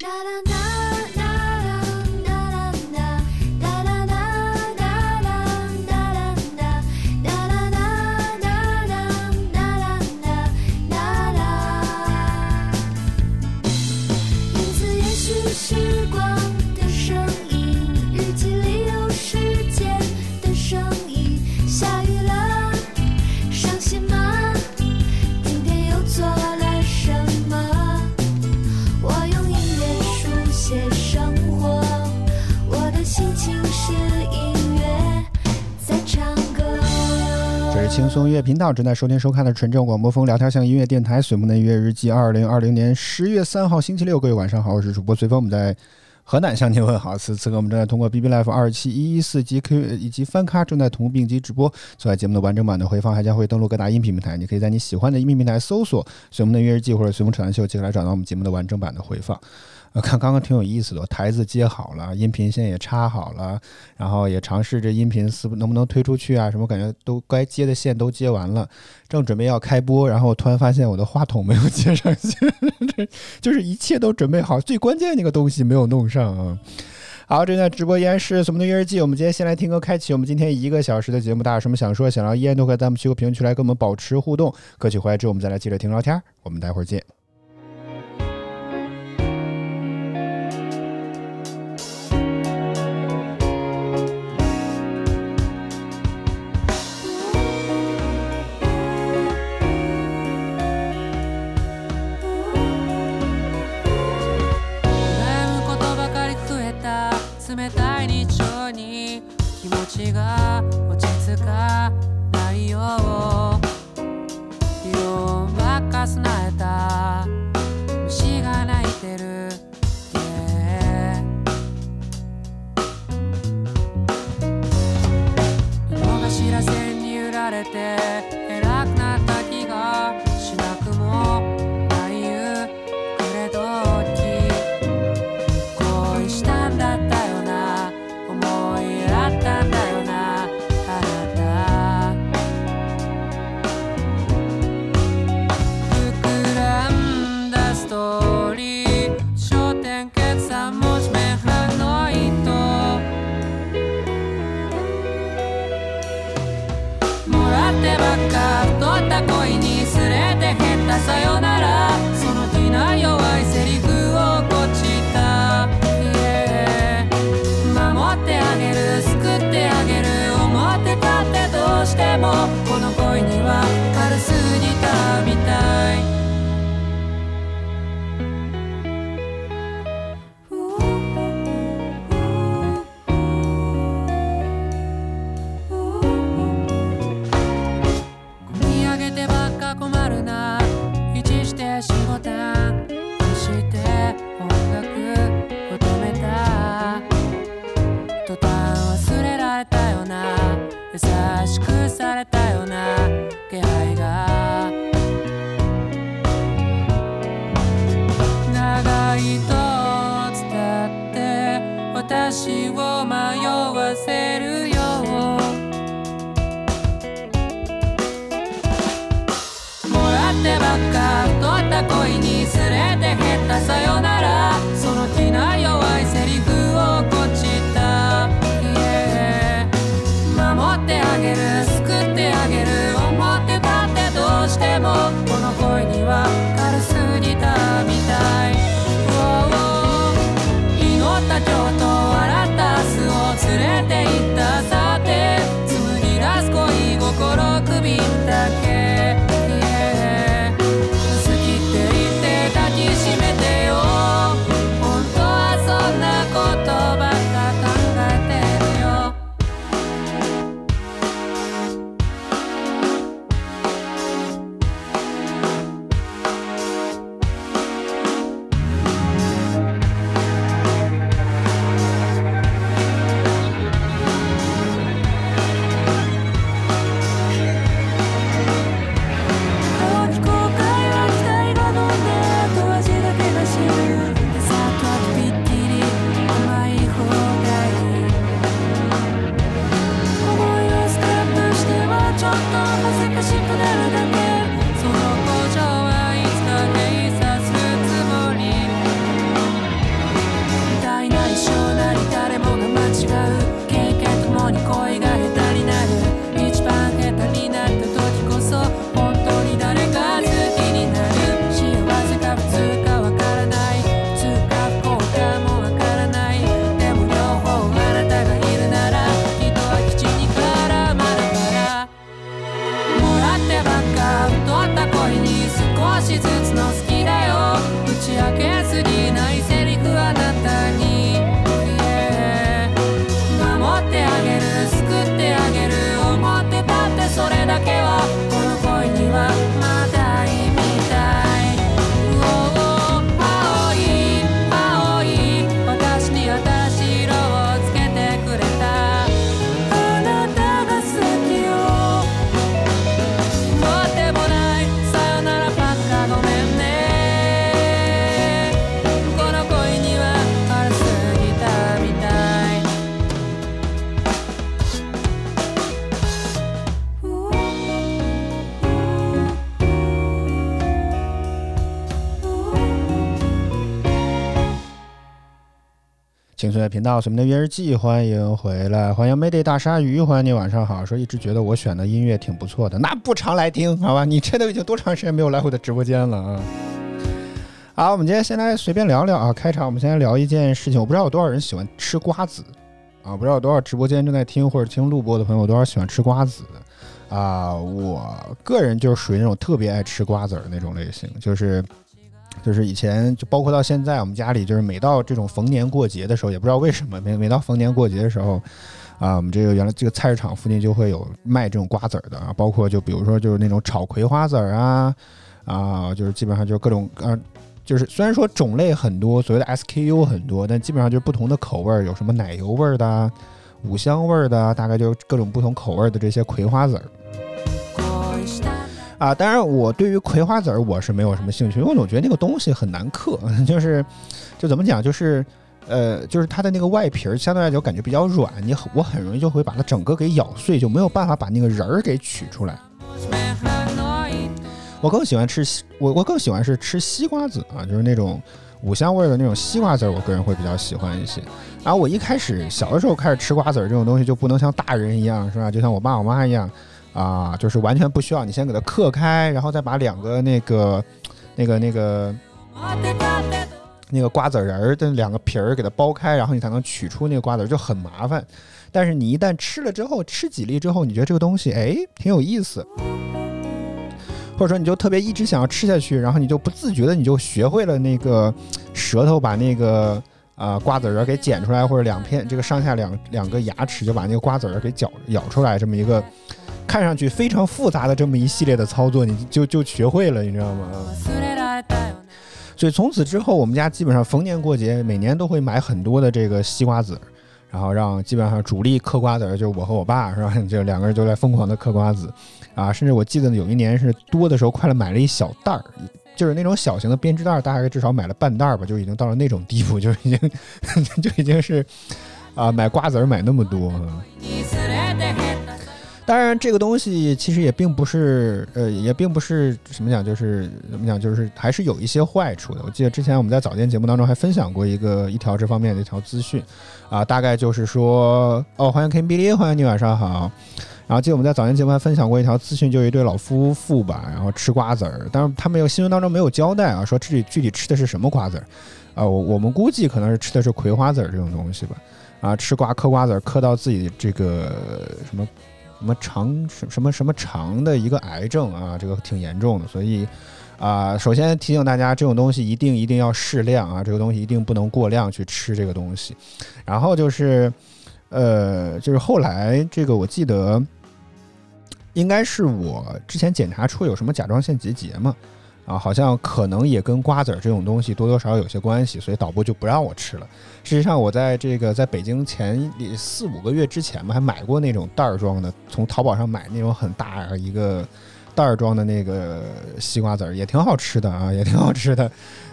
影轻松音乐频道正在收听收看的纯正广播风聊天向音乐电台《随梦的音乐日记》，二零二零年十月三号星期六，各位晚上好，我是主播随风，我们在河南向您问好。此此刻我们正在通过 BB Life 二七一一四及 Q 以及翻咖正在同步并机直播。此外，节目的完整版的回放还将会登录各大音频平台，你可以在你喜欢的音频平台搜索“随梦的音乐日记”或者“随风扯淡秀”，即可来找到我们节目的完整版的回放。呃，看刚刚挺有意思的，台子接好了，音频线也插好了，然后也尝试着音频是能不能推出去啊，什么感觉都该接的线都接完了，正准备要开播，然后突然发现我的话筒没有接上去，就是一切都准备好，最关键那个东西没有弄上啊。好，正在直播依然是什么的音乐日记。我们今天先来听歌，开启我们今天一个小时的节目。大家有什么想说、想聊，依然都可以在我们区和评论区来跟我们保持互动。歌曲回来之后，我们再来接着听聊天。我们待会儿见。気持ちが落ち着かないよ。う理論ばっかえた虫が鳴いてる、yeah、井に揺られて频道，我们的约日记，欢迎回来，欢迎 Mady 大鲨鱼，欢迎你，晚上好。说一直觉得我选的音乐挺不错的，那不常来听，好吧？你这都已经多长时间没有来我的直播间了啊？好，我们今天先来随便聊聊啊。开场，我们先来聊一件事情，我不知道有多少人喜欢吃瓜子啊，不知道有多少直播间正在听或者听录播的朋友，多少喜欢吃瓜子啊？我个人就是属于那种特别爱吃瓜子儿的那种类型，就是。就是以前就包括到现在，我们家里就是每到这种逢年过节的时候，也不知道为什么，每每到逢年过节的时候，啊，我们这个原来这个菜市场附近就会有卖这种瓜子儿的啊，包括就比如说就是那种炒葵花籽儿啊，啊，就是基本上就是各种啊，就是虽然说种类很多，所谓的 SKU 很多，但基本上就是不同的口味儿，有什么奶油味儿的、五香味儿的，大概就各种不同口味儿的这些葵花籽儿。啊，当然，我对于葵花籽儿我是没有什么兴趣，因为我总觉得那个东西很难嗑，就是，就怎么讲，就是，呃，就是它的那个外皮儿相对来讲感觉比较软，你很我很容易就会把它整个给咬碎，就没有办法把那个仁儿给取出来。我更喜欢吃西，我我更喜欢是吃西瓜子啊，就是那种五香味的那种西瓜籽儿，我个人会比较喜欢一些。然后我一开始小的时候开始吃瓜子儿这种东西，就不能像大人一样，是吧？就像我爸我妈一样。啊，就是完全不需要你先给它嗑开，然后再把两个那个、那个、那个、那个瓜子仁儿的两个皮儿给它剥开，然后你才能取出那个瓜子，就很麻烦。但是你一旦吃了之后，吃几粒之后，你觉得这个东西哎挺有意思，或者说你就特别一直想要吃下去，然后你就不自觉的你就学会了那个舌头把那个啊瓜子仁儿给剪出来，或者两片这个上下两两个牙齿就把那个瓜子仁给嚼咬出来，这么一个。看上去非常复杂的这么一系列的操作，你就就学会了，你知道吗？所以从此之后，我们家基本上逢年过节，每年都会买很多的这个西瓜子，然后让基本上主力嗑瓜子，就是我和我爸，是吧？就两个人就在疯狂的嗑瓜子，啊，甚至我记得有一年是多的时候，快了买了一小袋儿，就是那种小型的编织袋，大概至少买了半袋吧，就已经到了那种地步，就已经 就已经是啊，买瓜子买那么多。当然，这个东西其实也并不是，呃，也并不是什么讲，就是怎么讲，就是还是有一些坏处的。我记得之前我们在早间节目当中还分享过一个一条这方面的一条资讯，啊，大概就是说，哦，欢迎 kimby 欢迎你，晚上好。然后记得我们在早间节目还分享过一条资讯，就一对老夫妇吧，然后吃瓜子儿，但是他们有新闻当中没有交代啊，说这里具体吃的是什么瓜子儿，啊，我我们估计可能是吃的是葵花籽儿这种东西吧，啊，吃瓜嗑瓜子儿嗑到自己这个什么。什么肠什什么什么肠的一个癌症啊，这个挺严重的，所以啊，首先提醒大家，这种东西一定一定要适量啊，这个东西一定不能过量去吃这个东西。然后就是，呃，就是后来这个我记得，应该是我之前检查出有什么甲状腺结节嘛。啊，好像可能也跟瓜子儿这种东西多多少少有些关系，所以导播就不让我吃了。事实上，我在这个在北京前四五个月之前嘛，还买过那种袋儿装的，从淘宝上买那种很大一个袋儿装的那个西瓜子儿，也挺好吃的啊，也挺好吃的，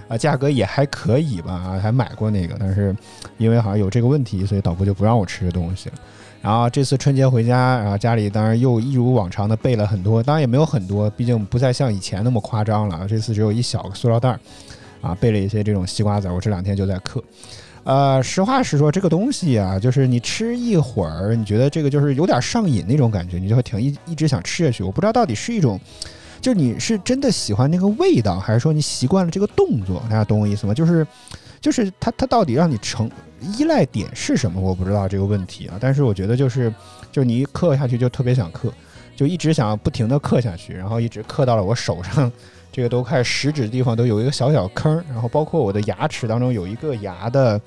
啊，价格也还可以吧，啊，还买过那个，但是因为好像有这个问题，所以导播就不让我吃这东西了。然后这次春节回家，然后家里当然又一如往常的备了很多，当然也没有很多，毕竟不再像以前那么夸张了。这次只有一小个塑料袋儿，啊，备了一些这种西瓜子儿。我这两天就在嗑。呃，实话实说，这个东西啊，就是你吃一会儿，你觉得这个就是有点上瘾那种感觉，你就会挺一一直想吃下去。我不知道到底是一种，就是你是真的喜欢那个味道，还是说你习惯了这个动作？大家懂我意思吗？就是。就是它，它到底让你成依赖点是什么？我不知道这个问题啊。但是我觉得就是，就你一刻下去就特别想刻，就一直想不停的刻下去，然后一直刻到了我手上，这个都开始食指的地方都有一个小小坑，然后包括我的牙齿当中有一个牙的，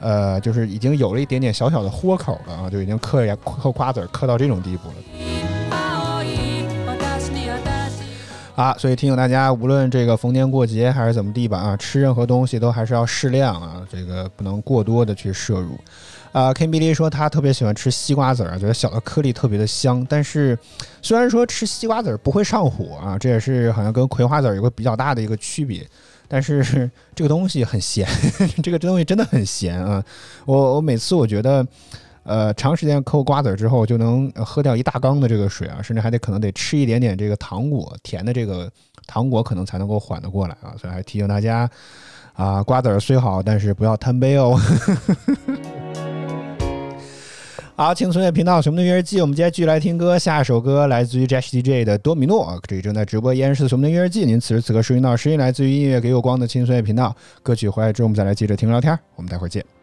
呃，就是已经有了一点点小小的豁口了啊，就已经刻牙嗑瓜子刻到这种地步了。啊，所以提醒大家，无论这个逢年过节还是怎么地吧，啊，吃任何东西都还是要适量啊，这个不能过多的去摄入。啊，K B L 说他特别喜欢吃西瓜籽儿，觉得小的颗粒特别的香。但是虽然说吃西瓜籽儿不会上火啊，这也是好像跟葵花籽儿有个比较大的一个区别。但是这个东西很咸，这个东西真的很咸啊。我我每次我觉得。呃，长时间嗑瓜子之后，就能喝掉一大缸的这个水啊，甚至还得可能得吃一点点这个糖果，甜的这个糖果可能才能够缓得过来啊。所以还提醒大家，啊，瓜子虽好，但是不要贪杯哦。好，轻松乐频道《什么的音乐季》，我们接下来继续来听歌。下一首歌来自于 Jash DJ 的《多米诺》，这里正在直播依然是《什么的音乐季》。您此时此刻收听到声音来自于音乐给我光的轻松乐频道。歌曲回来之后，我们再来接着听聊天。我们待会儿见。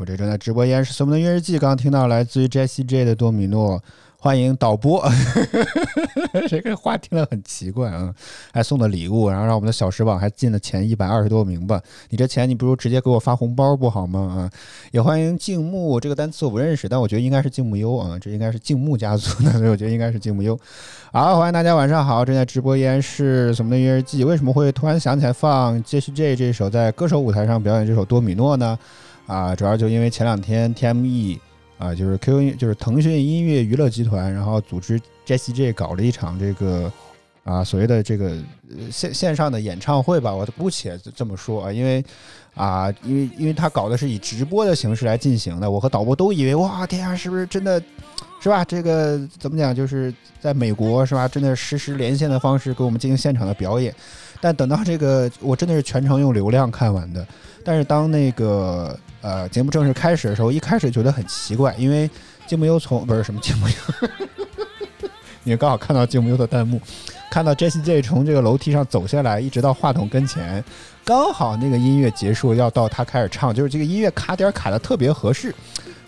我这正在直播间是《我们的月日记》，刚刚听到来自于 Jessie J 的多米诺，欢迎导播，这个话听了很奇怪啊，还送的礼物，然后让我们的小时榜还进了前一百二十多名吧，你这钱你不如直接给我发红包不好吗？啊，也欢迎静木，这个单词我不认识，但我觉得应该是静木优啊，这应该是静木家族的，所以我觉得应该是静木优。好，欢迎大家晚上好，正在直播间是什么的月日记？为什么会突然想起来放 Jessie J 这首在歌手舞台上表演这首多米诺呢？啊，主要就因为前两天 TME 啊，就是 QQ 就是腾讯音乐娱乐集团，然后组织 Jessie J 搞了一场这个啊所谓的这个线线上的演唱会吧，我姑且这么说啊，因为啊，因为因为他搞的是以直播的形式来进行的，我和导播都以为哇天啊，是不是真的？是吧？这个怎么讲？就是在美国是吧？真的实时连线的方式给我们进行现场的表演。但等到这个，我真的是全程用流量看完的。但是当那个呃节目正式开始的时候，一开始觉得很奇怪，因为金木优从不是什么金木优，你刚好看到金木优的弹幕，看到 Jesse J 从这个楼梯上走下来，一直到话筒跟前，刚好那个音乐结束，要到他开始唱，就是这个音乐卡点卡的特别合适，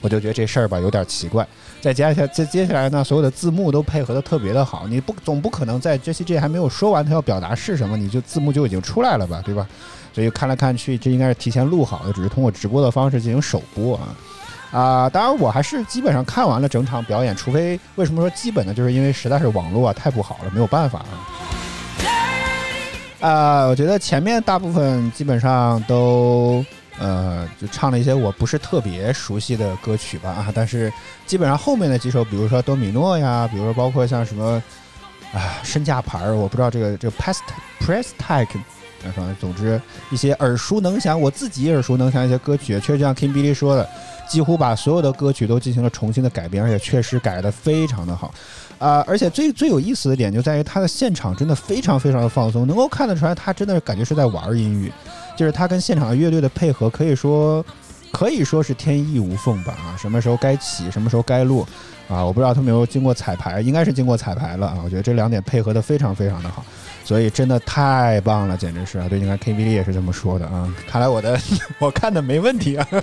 我就觉得这事儿吧有点奇怪。再接下，再接下来呢，所有的字幕都配合的特别的好，你不总不可能在 Jesse J 还没有说完他要表达是什么，你就字幕就已经出来了吧，对吧？所以看来看去，这应该是提前录好的，只是通过直播的方式进行首播啊。啊，当然我还是基本上看完了整场表演，除非为什么说基本呢？就是因为实在是网络啊太不好了，没有办法啊。啊，我觉得前面大部分基本上都呃就唱了一些我不是特别熟悉的歌曲吧啊，但是基本上后面的几首，比如说多米诺呀，比如说包括像什么啊身价牌儿，我不知道这个这个 Past Press Tag。啊，反正总之一些耳熟能详，我自己耳熟能详一些歌曲，确实像 King Billy 说的，几乎把所有的歌曲都进行了重新的改编，而且确实改得非常的好。啊、而且最最有意思的点就在于他的现场真的非常非常的放松，能够看得出来他真的感觉是在玩音乐，就是他跟现场的乐队的配合可以说可以说是天衣无缝吧啊，什么时候该起，什么时候该落啊，我不知道他们有没有经过彩排，应该是经过彩排了啊，我觉得这两点配合的非常非常的好。所以真的太棒了，简直是啊！对，你看 KBD 也是这么说的啊。看来我的我看的没问题啊。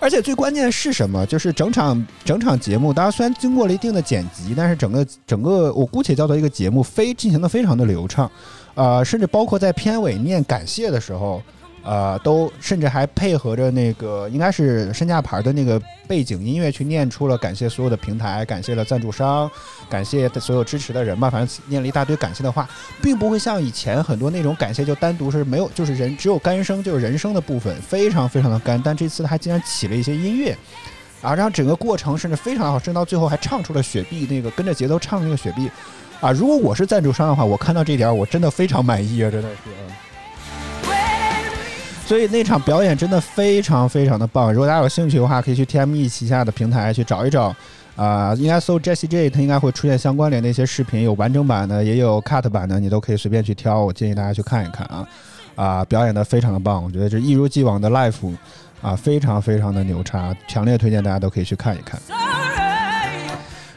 而且最关键的是什么？就是整场整场节目，当然虽然经过了一定的剪辑，但是整个整个我姑且叫做一个节目，非进行的非常的流畅，呃，甚至包括在片尾念感谢的时候。呃，都甚至还配合着那个应该是身价牌的那个背景音乐去念出了感谢所有的平台，感谢了赞助商，感谢所有支持的人吧，反正念了一大堆感谢的话，并不会像以前很多那种感谢就单独是没有，就是人只有干声，就是人声的部分，非常非常的干。但这次他竟然起了一些音乐，啊，然后整个过程甚至非常好，甚至到最后还唱出了雪碧那个跟着节奏唱那个雪碧，啊，如果我是赞助商的话，我看到这点我真的非常满意啊，真的是。所以那场表演真的非常非常的棒。如果大家有兴趣的话，可以去 TME 旗下的平台去找一找，啊、应该搜 Jessie J，它应该会出现相关联的一些视频，有完整版的，也有 cut 版的，你都可以随便去挑。我建议大家去看一看啊，啊、表演的非常的棒，我觉得这一如既往的 live 啊，非常非常的牛叉，强烈推荐大家都可以去看一看。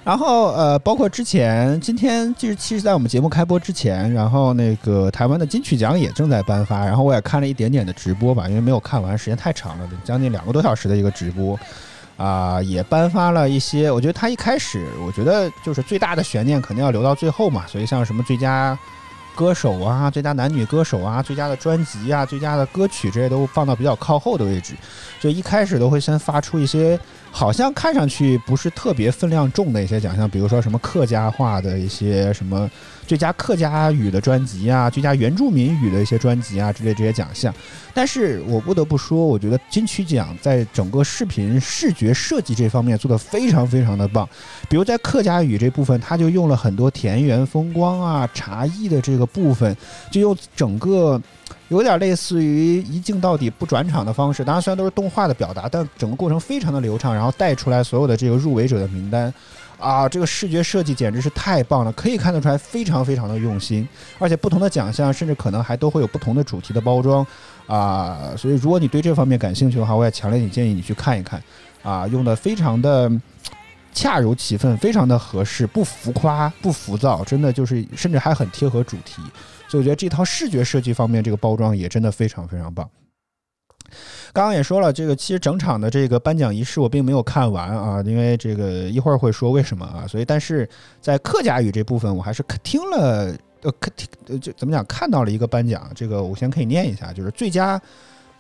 然后呃，包括之前今天就是其实，在我们节目开播之前，然后那个台湾的金曲奖也正在颁发，然后我也看了一点点的直播吧，因为没有看完，时间太长了，将近两个多小时的一个直播，啊、也颁发了一些。我觉得他一开始，我觉得就是最大的悬念肯定要留到最后嘛，所以像什么最佳歌手啊、最佳男女歌手啊、最佳的专辑啊、最佳的歌曲这些都放到比较靠后的位置，就一开始都会先发出一些。好像看上去不是特别分量重的一些奖项，比如说什么客家话的一些什么最佳客家语的专辑啊，最佳原住民语的一些专辑啊之类这些奖项。但是我不得不说，我觉得金曲奖在整个视频视觉设计这方面做得非常非常的棒。比如在客家语这部分，它就用了很多田园风光啊、茶艺的这个部分，就用整个。有点类似于一镜到底不转场的方式，当然虽然都是动画的表达，但整个过程非常的流畅，然后带出来所有的这个入围者的名单，啊，这个视觉设计简直是太棒了，可以看得出来非常非常的用心，而且不同的奖项甚至可能还都会有不同的主题的包装，啊，所以如果你对这方面感兴趣的话，我也强烈建议你去看一看，啊，用的非常的 恰如其分，非常的合适，不浮夸不浮躁，真的就是甚至还很贴合主题。所以我觉得这套视觉设计方面，这个包装也真的非常非常棒。刚刚也说了，这个其实整场的这个颁奖仪式我并没有看完啊，因为这个一会儿会说为什么啊，所以但是在客家语这部分我还是听了，呃，听呃就怎么讲，看到了一个颁奖，这个我先可以念一下，就是最佳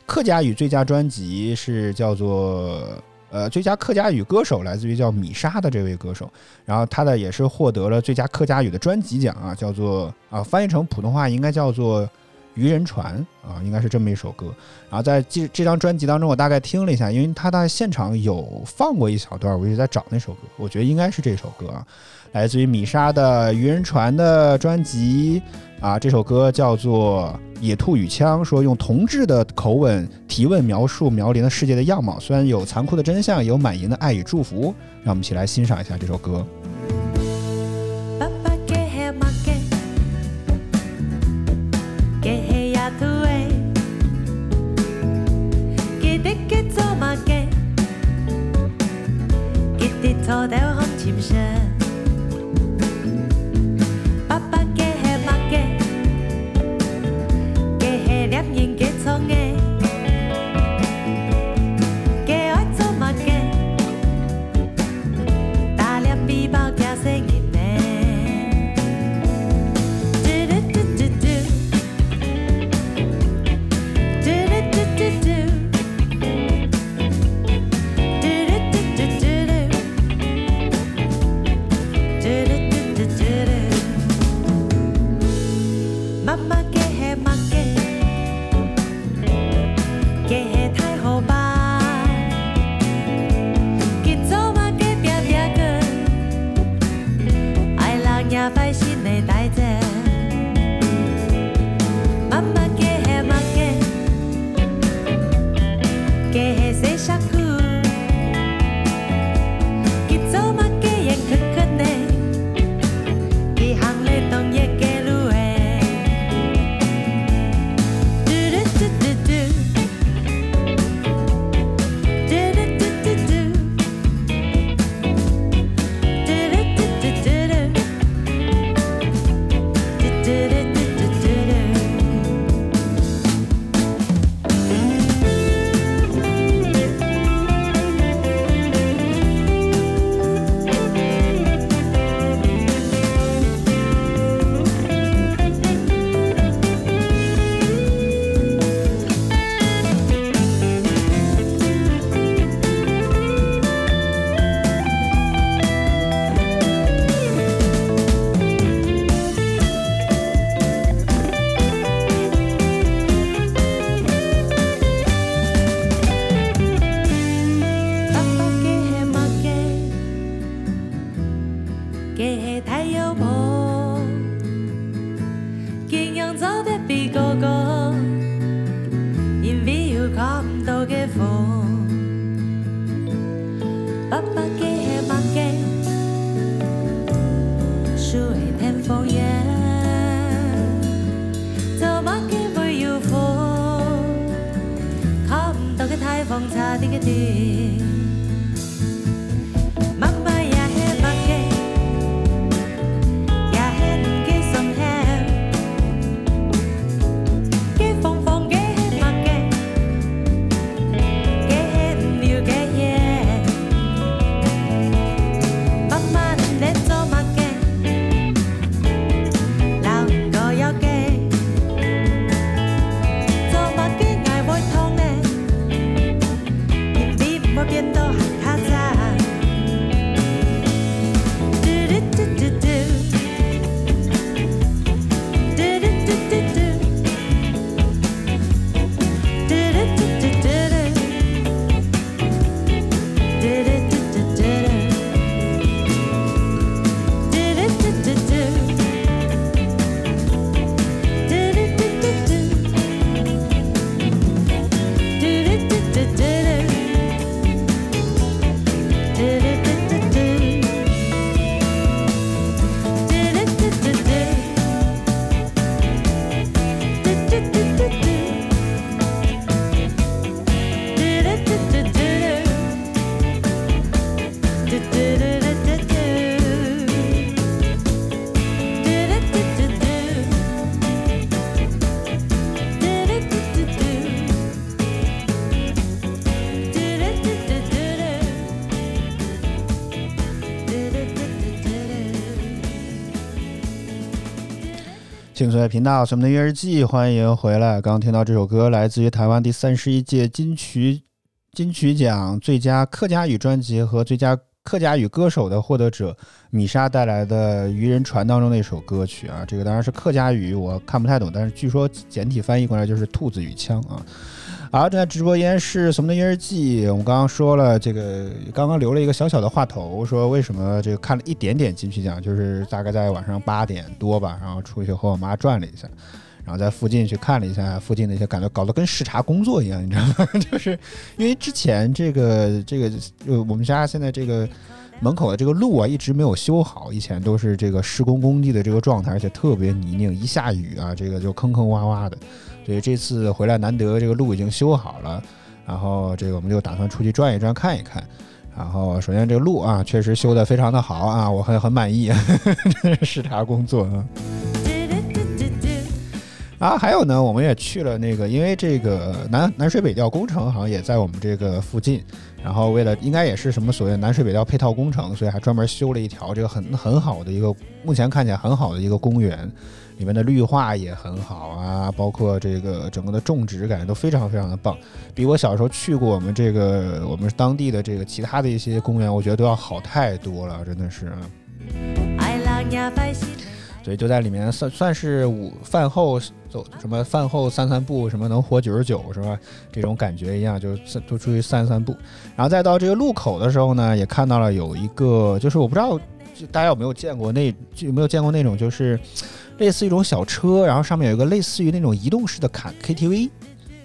客家语最佳专辑是叫做。呃，最佳客家语歌手来自于叫米莎的这位歌手，然后他的也是获得了最佳客家语的专辑奖啊，叫做啊翻译成普通话应该叫做《渔人船》啊，应该是这么一首歌。然后在这这张专辑当中，我大概听了一下，因为他在现场有放过一小段，我一直在找那首歌，我觉得应该是这首歌啊，来自于米莎的《渔人船》的专辑啊，这首歌叫做《野兔与枪》，说用同志的口吻提问描述苗林的世界的样貌，虽然有残酷的真相，也有满盈的爱与祝福。让我们一起来欣赏一下这首歌。爸爸给黑马在频道，我们的音乐日记，欢迎回来。刚刚听到这首歌，来自于台湾第三十一届金曲金曲奖最佳客家语专辑和最佳客家语歌手的获得者米莎带来的《渔人船》当中的一首歌曲啊，这个当然是客家语，我看不太懂，但是据说简体翻译过来就是“兔子与枪”啊。好，正在直播间是什么的音日记？我们刚刚说了这个，刚刚留了一个小小的话头，说为什么这个看了一点点金曲奖，就是大概在晚上八点多吧，然后出去和我妈转了一下，然后在附近去看了一下附近的一些，感觉搞得跟视察工作一样，你知道吗？就是因为之前这个这个呃，我们家现在这个门口的这个路啊，一直没有修好，以前都是这个施工工地的这个状态，而且特别泥泞，一下雨啊，这个就坑坑洼洼的。所以这次回来难得这个路已经修好了，然后这个我们就打算出去转一转看一看。然后首先这个路啊，确实修得非常的好啊，我很很满意，视察工作啊。啊，还有呢，我们也去了那个，因为这个南南水北调工程好像也在我们这个附近，然后为了应该也是什么所谓南水北调配套工程，所以还专门修了一条这个很很好的一个，目前看起来很好的一个公园。里面的绿化也很好啊，包括这个整个的种植感觉都非常非常的棒，比我小时候去过我们这个我们当地的这个其他的一些公园，我觉得都要好太多了，真的是。所以就在里面算算是午饭后走什么饭后散散步，什么能活九十九是吧？这种感觉一样，就就出去散散步。然后再到这个路口的时候呢，也看到了有一个，就是我不知道就大家有没有见过那有没有见过那种就是。类似一种小车，然后上面有一个类似于那种移动式的卡 KTV，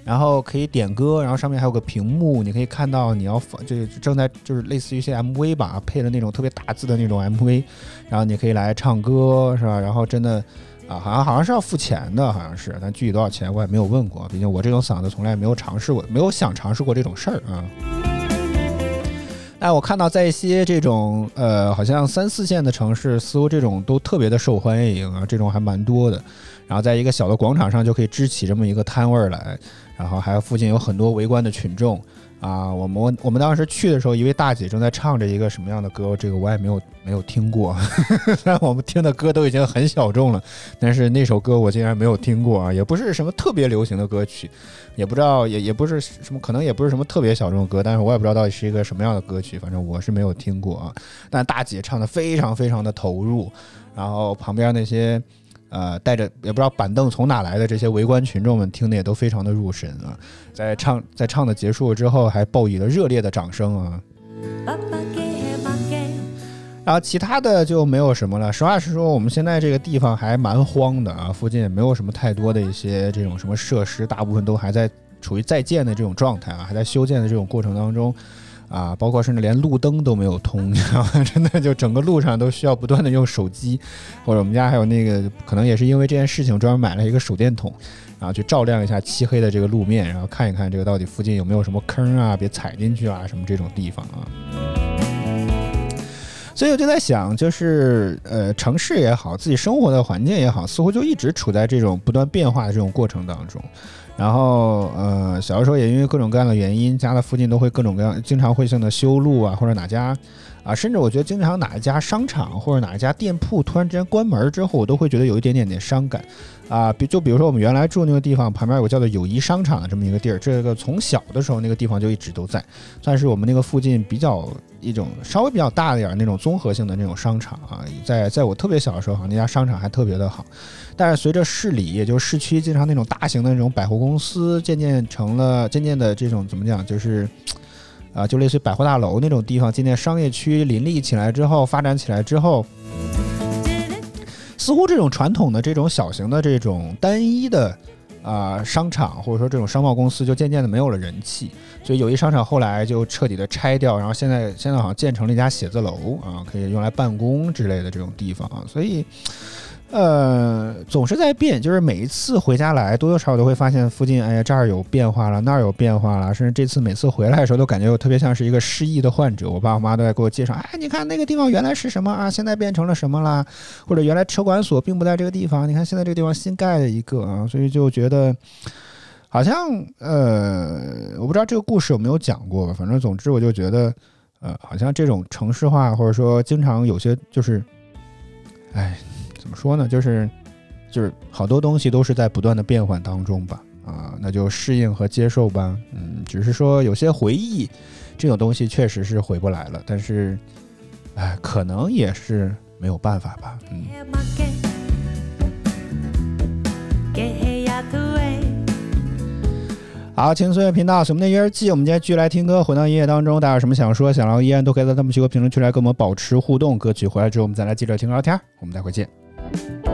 然后可以点歌，然后上面还有个屏幕，你可以看到你要放，就正在就是类似于一些 MV 吧，配的那种特别大字的那种 MV，然后你可以来唱歌，是吧？然后真的啊，好像好像是要付钱的，好像是，但具体多少钱我也没有问过，毕竟我这种嗓子从来没有尝试过，没有想尝试过这种事儿啊。哎，我看到在一些这种呃，好像三四线的城市，似乎这种都特别的受欢迎啊，这种还蛮多的。然后在一个小的广场上就可以支起这么一个摊位来，然后还有附近有很多围观的群众。啊，我们我们当时去的时候，一位大姐正在唱着一个什么样的歌，这个我也没有没有听过。虽然我们听的歌都已经很小众了，但是那首歌我竟然没有听过啊，也不是什么特别流行的歌曲，也不知道也也不是什么，可能也不是什么特别小众的歌，但是我也不知道到底是一个什么样的歌曲，反正我是没有听过啊。但大姐唱的非常非常的投入，然后旁边那些。呃，带着也不知道板凳从哪来的这些围观群众们听的也都非常的入神啊，在唱在唱的结束之后还报以了热烈的掌声啊。然后其他的就没有什么了。实话实说，我们现在这个地方还蛮荒的啊，附近也没有什么太多的一些这种什么设施，大部分都还在处于在建的这种状态啊，还在修建的这种过程当中。啊，包括甚至连路灯都没有通，你知道吗？真的就整个路上都需要不断的用手机，或者我们家还有那个，可能也是因为这件事情专门买了一个手电筒，然后去照亮一下漆黑的这个路面，然后看一看这个到底附近有没有什么坑啊，别踩进去啊，什么这种地方啊。所以我就在想，就是呃，城市也好，自己生活的环境也好，似乎就一直处在这种不断变化的这种过程当中。然后，呃，小的时候也因为各种各样的原因，家的附近都会各种各样，经常会性的修路啊，或者哪家，啊，甚至我觉得经常哪一家商场或者哪一家店铺突然之间关门之后，我都会觉得有一点点点伤感。啊，比就比如说我们原来住那个地方旁边有个叫做友谊商场的这么一个地儿，这个从小的时候那个地方就一直都在，算是我们那个附近比较一种稍微比较大一点那种综合性的那种商场啊。在在我特别小的时候，哈，那家商场还特别的好。但是随着市里，也就是市区，经常那种大型的那种百货公司渐渐成了渐渐的这种怎么讲，就是啊，就类似于百货大楼那种地方，今天商业区林立起来之后，发展起来之后。似乎这种传统的这种小型的这种单一的啊商场，或者说这种商贸公司，就渐渐的没有了人气。所以友谊商场后来就彻底的拆掉，然后现在现在好像建成了一家写字楼啊，可以用来办公之类的这种地方啊。所以。呃，总是在变，就是每一次回家来，多多少少都会发现附近，哎呀，这儿有变化了，那儿有变化了，甚至这次每次回来的时候，都感觉我特别像是一个失忆的患者。我爸我妈都在给我介绍，哎，你看那个地方原来是什么啊，现在变成了什么啦？或者原来车管所并不在这个地方，你看现在这个地方新盖了一个啊，所以就觉得好像呃，我不知道这个故事有没有讲过，反正总之我就觉得，呃，好像这种城市化，或者说经常有些就是，哎。怎么说呢？就是就是好多东西都是在不断的变换当中吧。啊，那就适应和接受吧。嗯，只是说有些回忆这种东西确实是回不来了，但是哎，可能也是没有办法吧。嗯。好，轻松音乐频道，我们的约日记，我们今天继续来听歌，回到音乐当中，大家有什么想说、想聊，依然都可以在弹幕区和评论区来跟我们保持互动。歌曲回来之后，我们再来接着听聊天，我们待会见。Thank you.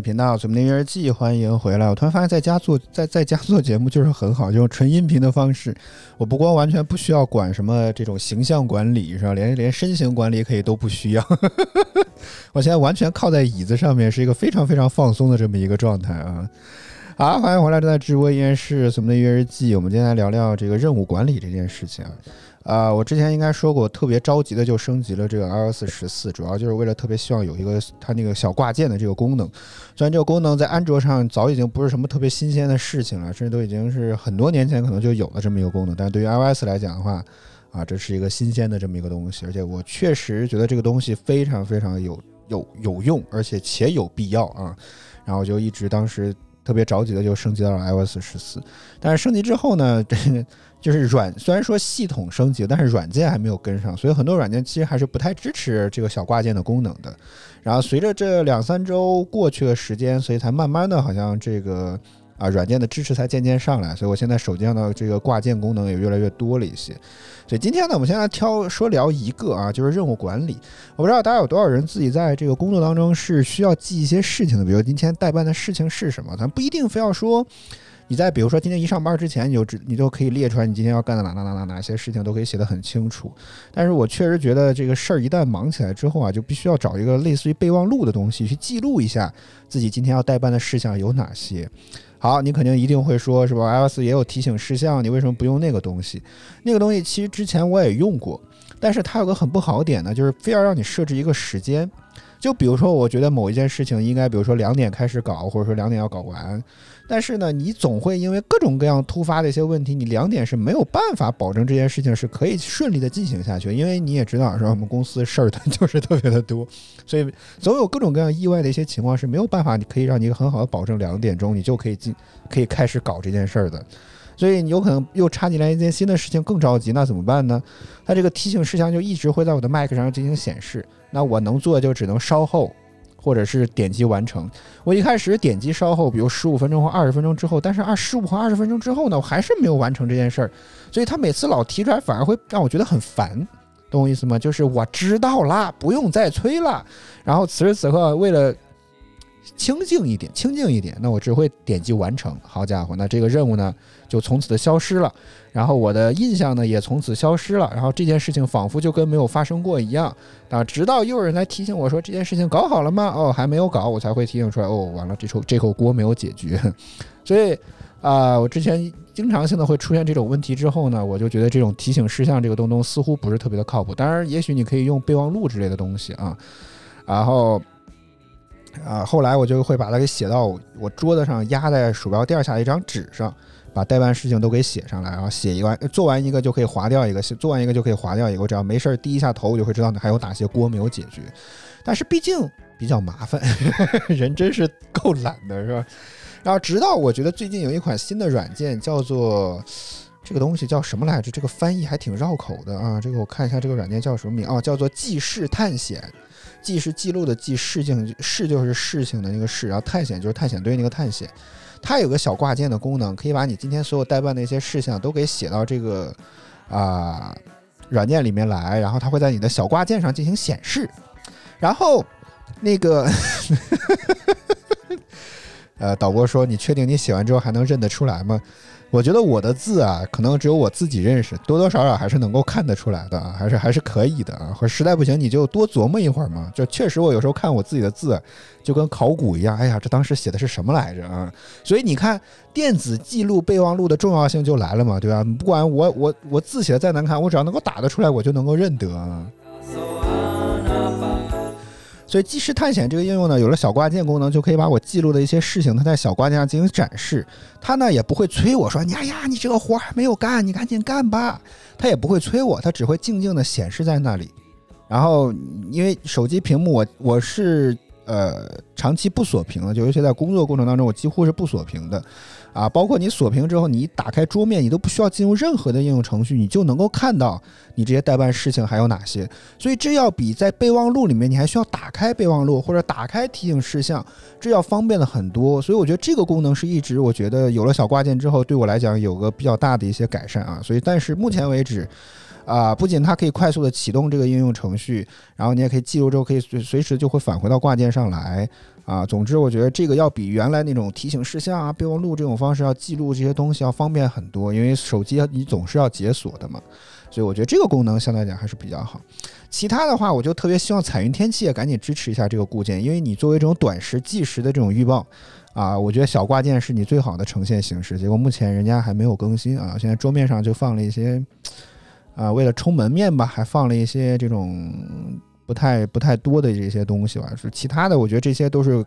频道什么的月日记，欢迎回来。我突然发现，在家做 在在家做节目就是很好，就用纯音频的方式。我不光完全不需要管什么这种形象管理，是吧？连连身形管理可以都不需要。我现在完全靠在椅子上面，是一个非常非常放松的这么一个状态啊。好，欢迎回来，正在直播依然是咱们的音乐日记。我们今天来聊聊这个任务管理这件事情啊。啊、我之前应该说过，特别着急的就升级了这个 iOS 十四，主要就是为了特别希望有一个它那个小挂件的这个功能。虽然这个功能在安卓上早已经不是什么特别新鲜的事情了，甚至都已经是很多年前可能就有了这么一个功能，但是对于 iOS 来讲的话，啊，这是一个新鲜的这么一个东西，而且我确实觉得这个东西非常非常有有有用，而且且有必要啊。然后就一直当时特别着急的就升级到了 iOS 十四，但是升级之后呢，这就是软虽然说系统升级，但是软件还没有跟上，所以很多软件其实还是不太支持这个小挂件的功能的。然后随着这两三周过去的时间，所以才慢慢的好像这个啊软件的支持才渐渐上来，所以我现在手机上的这个挂件功能也越来越多了一些。所以今天呢，我们先来挑说聊一个啊，就是任务管理。我不知道大家有多少人自己在这个工作当中是需要记一些事情的，比如今天代办的事情是什么，咱不一定非要说。你在比如说今天一上班之前，你就知你就可以列出来你今天要干的哪哪哪哪哪些事情，都可以写得很清楚。但是我确实觉得这个事儿一旦忙起来之后啊，就必须要找一个类似于备忘录的东西去记录一下自己今天要代办的事项有哪些。好，你肯定一定会说，是吧？iOS 也有提醒事项，你为什么不用那个东西？那个东西其实之前我也用过，但是它有个很不好点呢，就是非要让你设置一个时间。就比如说，我觉得某一件事情应该，比如说两点开始搞，或者说两点要搞完，但是呢，你总会因为各种各样突发的一些问题，你两点是没有办法保证这件事情是可以顺利的进行下去，因为你也知道，是吧？我们公司事儿就是特别的多，所以总有各种各样意外的一些情况是没有办法，你可以让你很好的保证两点钟你就可以进，可以开始搞这件事儿的。所以你有可能又插进来一件新的事情，更着急，那怎么办呢？它这个提醒事项就一直会在我的 Mac 上进行显示，那我能做的就只能稍后，或者是点击完成。我一开始点击稍后，比如十五分钟或二十分钟之后，但是二十五和二十分钟之后呢，我还是没有完成这件事儿，所以他每次老提出来，反而会让我觉得很烦，懂我意思吗？就是我知道啦，不用再催了。然后此时此刻，为了清静一点，清静一点，那我只会点击完成。好家伙，那这个任务呢，就从此的消失了。然后我的印象呢，也从此消失了。然后这件事情仿佛就跟没有发生过一样。啊，直到又有人来提醒我说这件事情搞好了吗？哦，还没有搞，我才会提醒出来。哦，完了，这口这口锅没有解决。所以啊、我之前经常性的会出现这种问题之后呢，我就觉得这种提醒事项这个东东似乎不是特别的靠谱。当然，也许你可以用备忘录之类的东西啊，然后。啊，后来我就会把它给写到我桌子上压在鼠标垫下的一张纸上，把代办事情都给写上来，然后写一完做完一个就可以划掉一个，做完一个就可以划掉一个，我只要没事儿低一下头，我就会知道你还有哪些锅没有解决。但是毕竟比较麻烦，人真是够懒的，是吧？然后直到我觉得最近有一款新的软件叫做。这个东西叫什么来着？这个翻译还挺绕口的啊！这个我看一下，这个软件叫什么名啊？叫做记事探险。记是记录的记，事情事就是事情的那个事，然后探险就是探险队那个探险。它有个小挂件的功能，可以把你今天所有代办的一些事项都给写到这个啊、软件里面来，然后它会在你的小挂件上进行显示。然后那个 呃，导播说：“你确定你写完之后还能认得出来吗？”我觉得我的字啊，可能只有我自己认识，多多少少还是能够看得出来的啊，还是还是可以的啊。或实在不行，你就多琢磨一会儿嘛。就确实，我有时候看我自己的字，就跟考古一样，哎呀，这当时写的是什么来着啊？所以你看，电子记录备忘录的重要性就来了嘛，对吧？不管我我我字写的再难看，我只要能够打得出来，我就能够认得啊。所以即时探险这个应用呢，有了小挂件功能，就可以把我记录的一些事情，它在小挂件上进行展示。它呢也不会催我说：“你哎呀，你这个活还没有干，你赶紧干吧。”它也不会催我，它只会静静的显示在那里。然后因为手机屏幕我我是呃长期不锁屏的，就尤其在工作过程当中，我几乎是不锁屏的。啊，包括你锁屏之后，你打开桌面，你都不需要进入任何的应用程序，你就能够看到你这些代办事情还有哪些。所以这要比在备忘录里面，你还需要打开备忘录或者打开提醒事项，这要方便的很多。所以我觉得这个功能是一直我觉得有了小挂件之后，对我来讲有个比较大的一些改善啊。所以但是目前为止。啊，不仅它可以快速的启动这个应用程序，然后你也可以记录之后可以随随时就会返回到挂件上来啊。总之，我觉得这个要比原来那种提醒事项啊、备忘录这种方式要记录这些东西要方便很多，因为手机你总是要解锁的嘛。所以我觉得这个功能相对来讲还是比较好。其他的话，我就特别希望彩云天气也赶紧支持一下这个固件，因为你作为这种短时、即时的这种预报啊，我觉得小挂件是你最好的呈现形式。结果目前人家还没有更新啊，现在桌面上就放了一些啊，为了充门面吧，还放了一些这种不太不太多的这些东西吧。是其他的，我觉得这些都是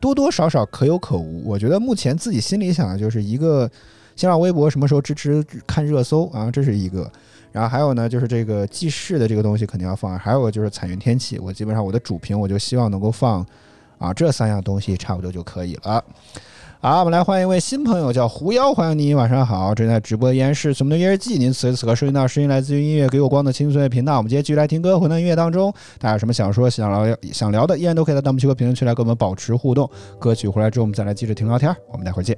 多多少少可有可无。我觉得目前自己心里想的就是一个，新浪微博什么时候支持看热搜啊，这是一个。然后还有呢，就是这个记事的这个东西肯定要放，还有就是彩云天气，我基本上我的主屏我就希望能够放啊这三样东西差不多就可以了。好，我们来欢迎一位新朋友，叫狐妖，欢迎你，晚上好，正在直播依然是什么的音乐季，您此时此刻收听到声音来自于音乐给我光的轻松的频道，我们今天继续来听歌，回到音乐当中，大家有什么想说、想聊、想聊的，依然都可以在弹幕区和评论区来跟我们保持互动。歌曲回来之后，我们再来接着听聊天，我们待会儿见。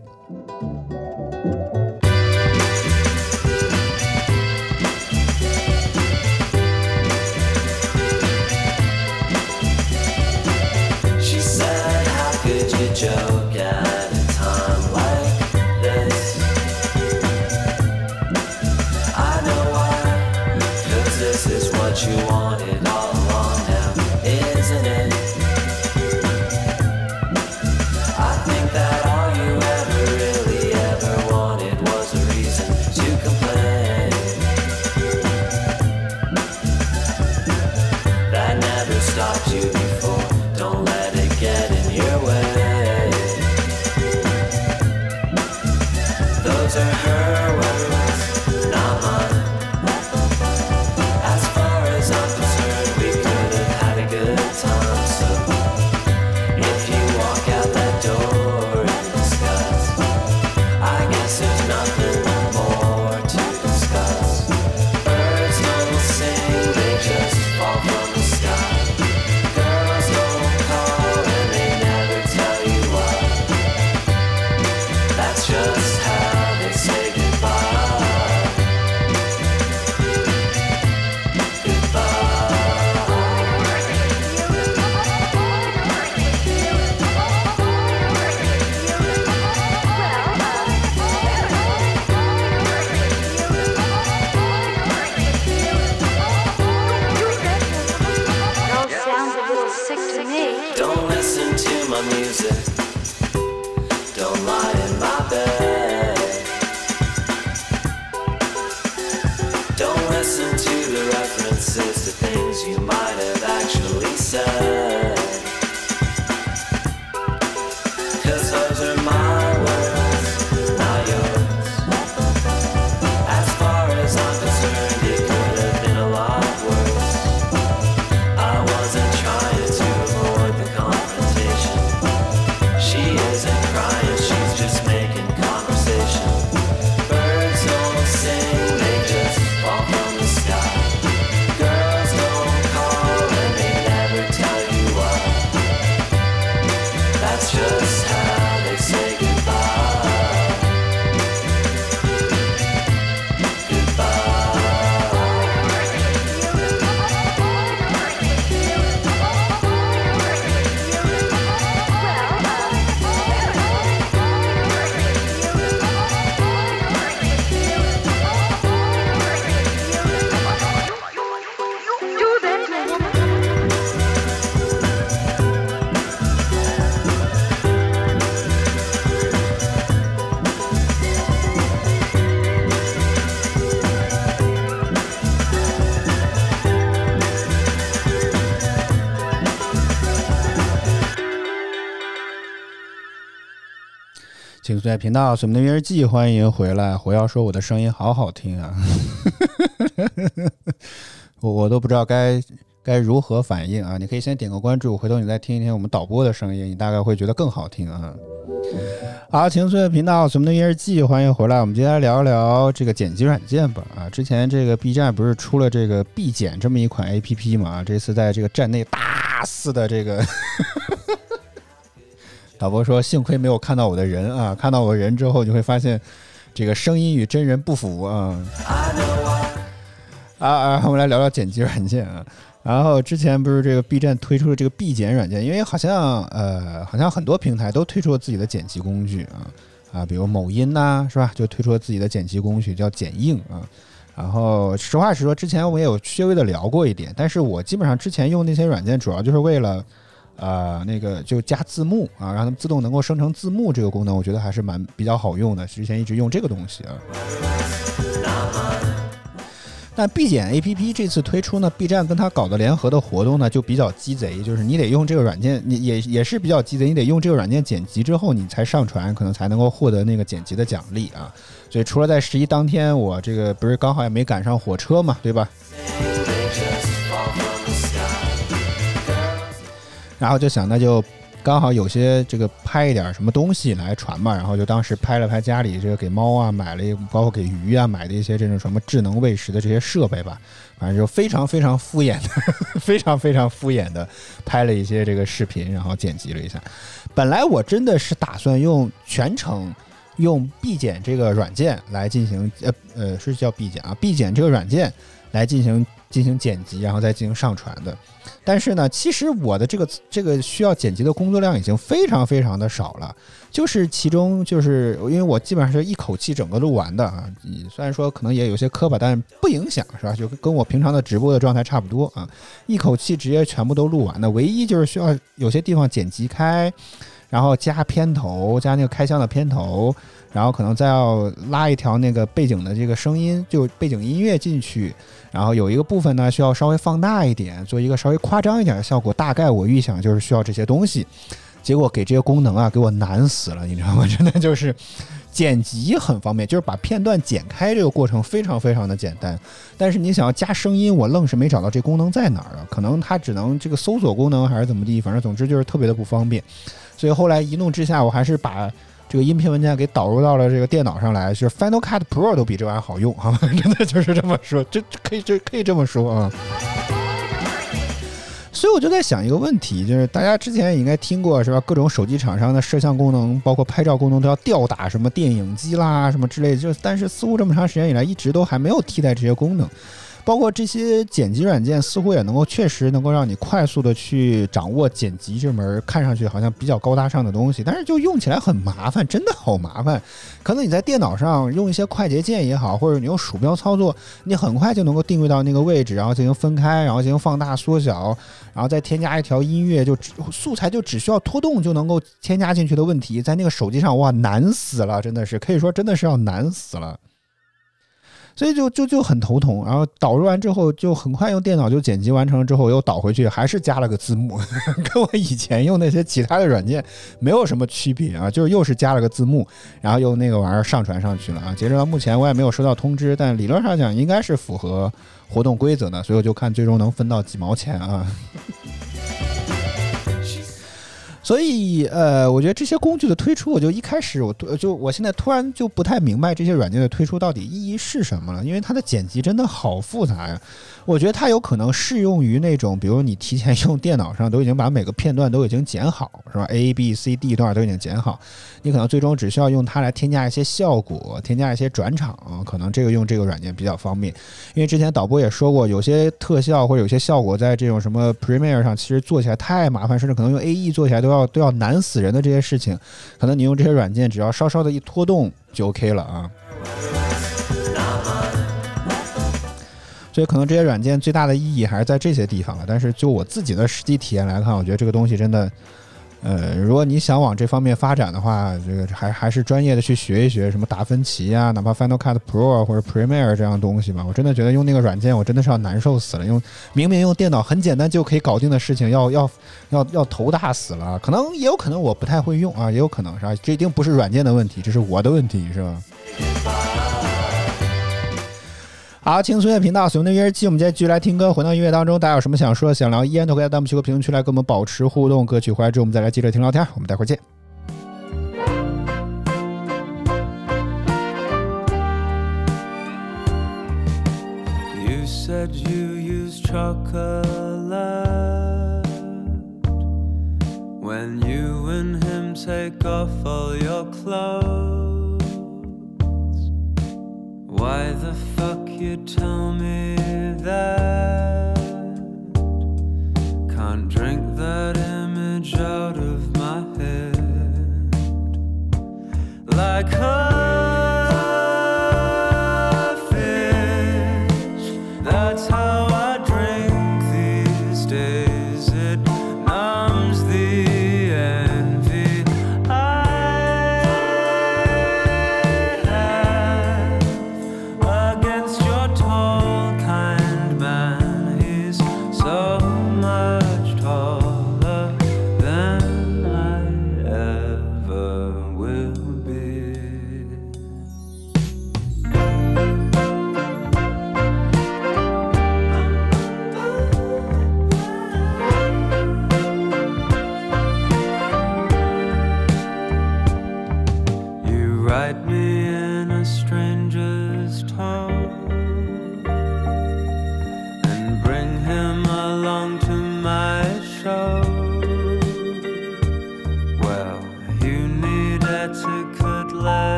is the thing. 在频道》我们的约日记，欢迎回来。火药说我的声音好好听啊，我我都不知道该该如何反应啊。你可以先点个关注，回头你再听一听我们导播的声音，你大概会觉得更好听啊。好，情绪的频道，我们的约日记，欢迎回来。我们今天来聊一聊这个剪辑软件吧。啊，之前这个 B 站不是出了这个 B 剪这么一款 APP 嘛？啊，这次在这个站内大肆的这个。导播说：“幸亏没有看到我的人啊，看到我人之后，你会发现这个声音与真人不符啊。”啊啊！我们来聊聊剪辑软件啊。然后之前不是这个 B 站推出了这个 B 剪软件，因为好像呃好像很多平台都推出了自己的剪辑工具啊啊，比如某音呐、是吧？就推出了自己的剪辑工具叫剪映啊。然后实话实说，之前我也有稍微的聊过一点，但是我基本上之前用那些软件主要就是为了。呃，那个就加字幕啊，让它们自动能够生成字幕这个功能，我觉得还是蛮比较好用的。之前一直用这个东西啊。但 B 剪 APP 这次推出呢，B 站跟它搞的联合的活动呢，就比较鸡贼，就是你得用这个软件，你也也是比较鸡贼，你得用这个软件剪辑之后，你才上传，可能才能够获得那个剪辑的奖励啊。所以除了在十一当天，我这个不是刚好也没赶上火车嘛，对吧？然后就想那就刚好有些这个拍一点什么东西来传嘛，然后就当时拍了拍家里这个给猫啊买了一，包括给鱼啊买的一些这种什么智能喂食的这些设备吧，反正就非常非常敷衍的，非常非常敷衍的拍了一些这个视频，然后剪辑了一下。本来我真的是打算用全程用 B 剪这个软件来进行，呃呃是叫 B 剪啊，B 剪这个软件来进行进行剪辑，然后再进行上传的。但是呢，其实我的这个这个需要剪辑的工作量已经非常非常的少了，就是其中就是因为我基本上是一口气整个录完的啊，虽然说可能也有些磕巴，但是不影响是吧？就跟我平常的直播的状态差不多啊，一口气直接全部都录完的，唯一就是需要有些地方剪辑开，然后加片头，加那个开箱的片头，然后可能再要拉一条那个背景的这个声音，就背景音乐进去。然后有一个部分呢，需要稍微放大一点，做一个稍微夸张一点的效果。大概我预想就是需要这些东西，结果给这些功能啊，给我难死了，你知道吗？真的就是剪辑很方便，就是把片段剪开这个过程非常非常的简单。但是你想要加声音，我愣是没找到这功能在哪儿啊？可能它只能这个搜索功能还是怎么地，反正总之就是特别的不方便。所以后来一怒之下，我还是把。这个音频文件给导入到了这个电脑上来，就是 Final Cut Pro 都比这玩意儿好用，好吗？真的就是这么说，这可以这可以这么说啊。所以我就在想一个问题，就是大家之前也应该听过是吧？各种手机厂商的摄像功能，包括拍照功能都要吊打什么电影机啦什么之类的，就但是似乎这么长时间以来一直都还没有替代这些功能。包括这些剪辑软件，似乎也能够确实能够让你快速的去掌握剪辑这门看上去好像比较高大上的东西，但是就用起来很麻烦，真的好麻烦。可能你在电脑上用一些快捷键也好，或者你用鼠标操作，你很快就能够定位到那个位置，然后进行分开，然后进行放大、缩小，然后再添加一条音乐，就素材就只需要拖动就能够添加进去的问题，在那个手机上哇难死了，真的是可以说真的是要难死了。所以就就就很头疼，然后导入完之后，就很快用电脑就剪辑完成了之后，又导回去，还是加了个字幕，跟我以前用那些其他的软件没有什么区别啊，就是又是加了个字幕，然后用那个玩意儿上传上去了啊。截止到目前我也没有收到通知，但理论上讲应该是符合活动规则的，所以我就看最终能分到几毛钱啊。所以，呃，我觉得这些工具的推出，我就一开始我就我现在突然就不太明白这些软件的推出到底意义是什么了，因为它的剪辑真的好复杂呀。我觉得它有可能适用于那种，比如你提前用电脑上都已经把每个片段都已经剪好，是吧？A、B、C、D 段都已经剪好，你可能最终只需要用它来添加一些效果，添加一些转场，可能这个用这个软件比较方便。因为之前导播也说过，有些特效或者有些效果在这种什么 Premiere 上，其实做起来太麻烦，甚至可能用 AE 做起来都要都要难死人的这些事情，可能你用这些软件，只要稍稍的一拖动就 OK 了啊。所以可能这些软件最大的意义还是在这些地方了。但是就我自己的实际体验来看，我觉得这个东西真的，呃，如果你想往这方面发展的话，这个还还是专业的去学一学什么达芬奇啊，哪怕 Final Cut Pro 或者 Premiere 这样东西吧。我真的觉得用那个软件，我真的是要难受死了。用明明用电脑很简单就可以搞定的事情，要要要要头大死了。可能也有可能我不太会用啊，也有可能是吧？这一定不是软件的问题，这是我的问题，是吧？好，轻松音乐频道，随梦的约日记，我们今天继续来听歌，回到音乐当中，大家有什么想说、想聊，依然都可以在弹幕区和评论区来跟我们保持互动。歌曲回来之后，我们再来接着听聊天，我们待会儿见。You said you use chocolate when you and him take off all your clothes. Why the fuck you tell me that? Can't drink that image out of my head. Like, her. against you.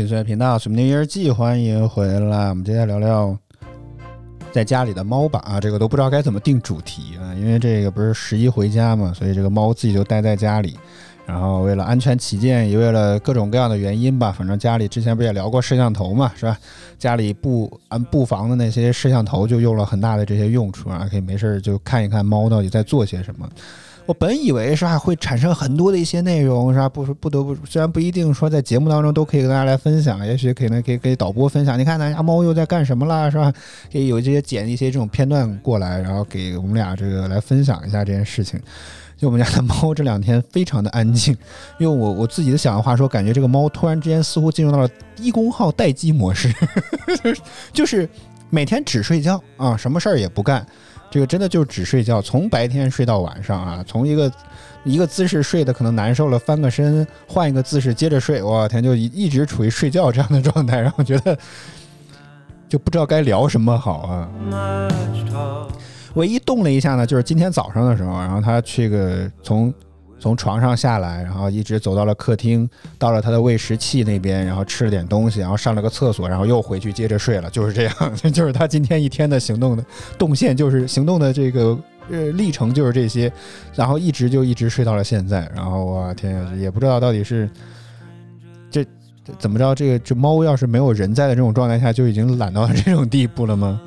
请随频道《水木年日记》，欢迎回来。我们接下来聊聊在家里的猫吧啊，这个都不知道该怎么定主题啊，因为这个不是十一回家嘛，所以这个猫自己就待在家里。然后为了安全起见，也为了各种各样的原因吧，反正家里之前不也聊过摄像头嘛，是吧？家里布安布防的那些摄像头就用了很大的这些用处啊，可以没事就看一看猫到底在做些什么。我本以为是吧，会产生很多的一些内容，是吧？不不得不，虽然不一定说在节目当中都可以跟大家来分享，也许可能可以给导播分享。你看咱家猫又在干什么了，是吧？可以有这些剪一些这种片段过来，然后给我们俩这个来分享一下这件事情。就我们家的猫这两天非常的安静，用我我自己的想的话说，感觉这个猫突然之间似乎进入到了低功耗待机模式，就是每天只睡觉啊，什么事儿也不干。这个真的就只睡觉，从白天睡到晚上啊，从一个一个姿势睡的可能难受了，翻个身换一个姿势接着睡，我天，就一一直处于睡觉这样的状态，然后觉得就不知道该聊什么好啊。唯一动了一下呢，就是今天早上的时候，然后他去个从从床上下来，然后一直走到了客厅，到了他的喂食器那边，然后吃了点东西，然后上了个厕所，然后又回去接着睡了，就是这样，就是他今天一天的行动的动线，就是行动的这个呃历程就是这些，然后一直就一直睡到了现在，然后我天，也不知道到底是这这怎么着，这个这猫要是没有人在的这种状态下，就已经懒到这种地步了吗？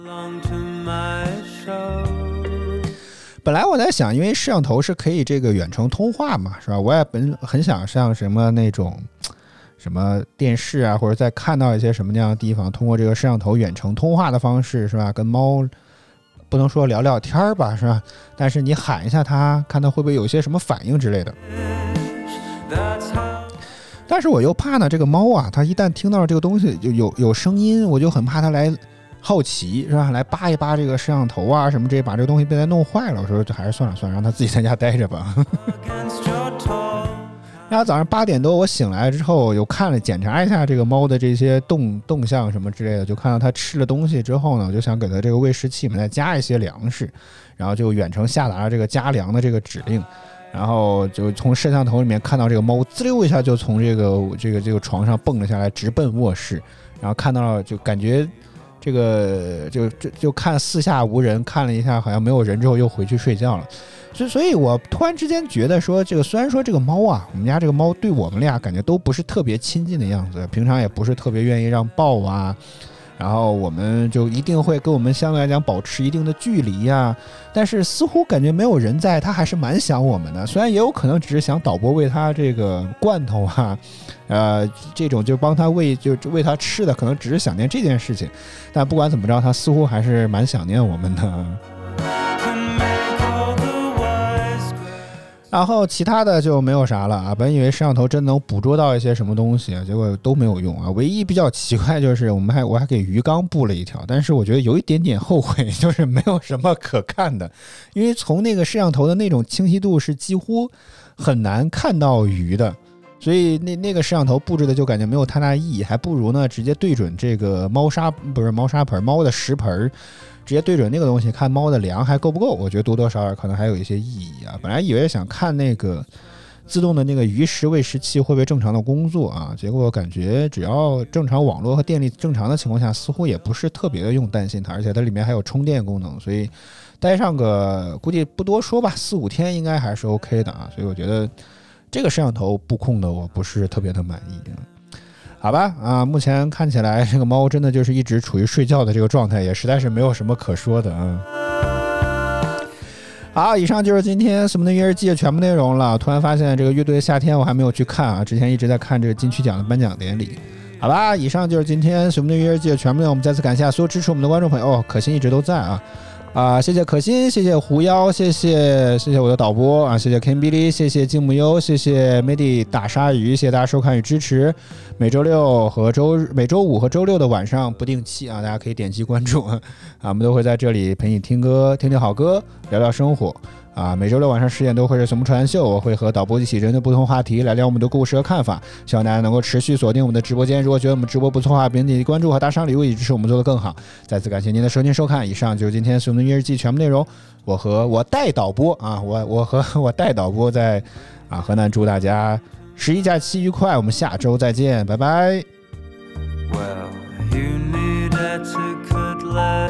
本来我在想，因为摄像头是可以这个远程通话嘛，是吧？我也本很想像什么那种什么电视啊，或者在看到一些什么那样的地方，通过这个摄像头远程通话的方式，是吧？跟猫不能说聊聊天儿吧，是吧？但是你喊一下它，看它会不会有些什么反应之类的。但是我又怕呢，这个猫啊，它一旦听到这个东西就有有声音，我就很怕它来好奇，是吧？来扒一扒这个摄像头啊什么这些，把这个东西被它弄坏了。我说就还是算了算了，让它自己在家待着吧。然后早上八点多我醒来之后，又看了检查一下这个猫的这些动动向什么之类的，就看到它吃了东西之后呢，我就想给它这个喂食器里面再加一些粮食，然后就远程下达了这个加粮的这个指令。然后就从摄像头里面看到这个猫滋溜一下就从这个这个这个床上蹦了下来，直奔卧室。然后看到了就感觉这个就就就看四下无人，看了一下好像没有人之后又回去睡觉了。所以所以我突然之间觉得说，这个虽然说这个猫啊，我们家这个猫对我们俩感觉都不是特别亲近的样子，平常也不是特别愿意让抱啊。然后我们就一定会跟我们相对来讲保持一定的距离呀、但是似乎感觉没有人在，他还是蛮想我们的。虽然也有可能只是想导播喂他这个罐头啊，呃，这种就帮他喂就喂他吃的，可能只是想念这件事情。但不管怎么着，他似乎还是蛮想念我们的。然后其他的就没有啥了啊。本以为摄像头真能捕捉到一些什么东西，结果都没有用啊。唯一比较奇怪就是我们还我还给鱼缸布了一条，但是我觉得有一点点后悔，就是没有什么可看的，因为从那个摄像头的那种清晰度是几乎很难看到鱼的。所以那那个摄像头布置的就感觉没有太大意义，还不如呢直接对准这个猫砂不是猫砂盆猫的食盆儿，直接对准那个东西看猫的粮还够不够？我觉得多多少少可能还有一些意义啊。本来以为想看那个自动的那个鱼食喂食器会不会正常的工作啊，结果感觉只要正常网络和电力正常的情况下，似乎也不是特别的用担心它，而且它里面还有充电功能，所以待上个估计不多说吧，四五天应该还是 OK 的啊。所以我觉得这个摄像头布控的我不是特别的满意。啊。好吧，啊，目前看起来这个猫真的就是一直处于睡觉的这个状态，也实在是没有什么可说的啊。好，以上就是今天《什么的音乐季》的全部内容了。突然发现这个乐队夏天我还没有去看啊，之前一直在看这个金曲奖的颁奖典礼。好吧，以上就是今天《什么的音乐季》的全部内容。我们再次感谢所有支持我们的观众朋友，哦，可心一直都在啊。啊，谢谢可心，谢谢狐妖，谢谢谢谢我的导播啊，谢谢 Ken Billy，谢谢静木优，谢谢 Midi 大鲨鱼，谢谢大家收看与支持。每周六和周日、每周五和周六的晚上不定期啊，大家可以点击关注 啊，我们都会在这里陪你听歌、听听好歌，聊聊生活啊。每周六晚上十点都会是《什么传秀》，我会和导播一起针对不同话题来聊我们的故事和看法。希望大家能够持续锁定我们的直播间。如果觉得我们直播不错的话，别点击关注和打赏礼物，以支持我们做得更好。再次感谢您的收听收看，以上就是今天《什么音乐日记》全部内容。我和我代导播啊，我我和我代导播在啊河南祝大家十一假期愉快，我们下周再见，拜拜。Well, you needed to cut less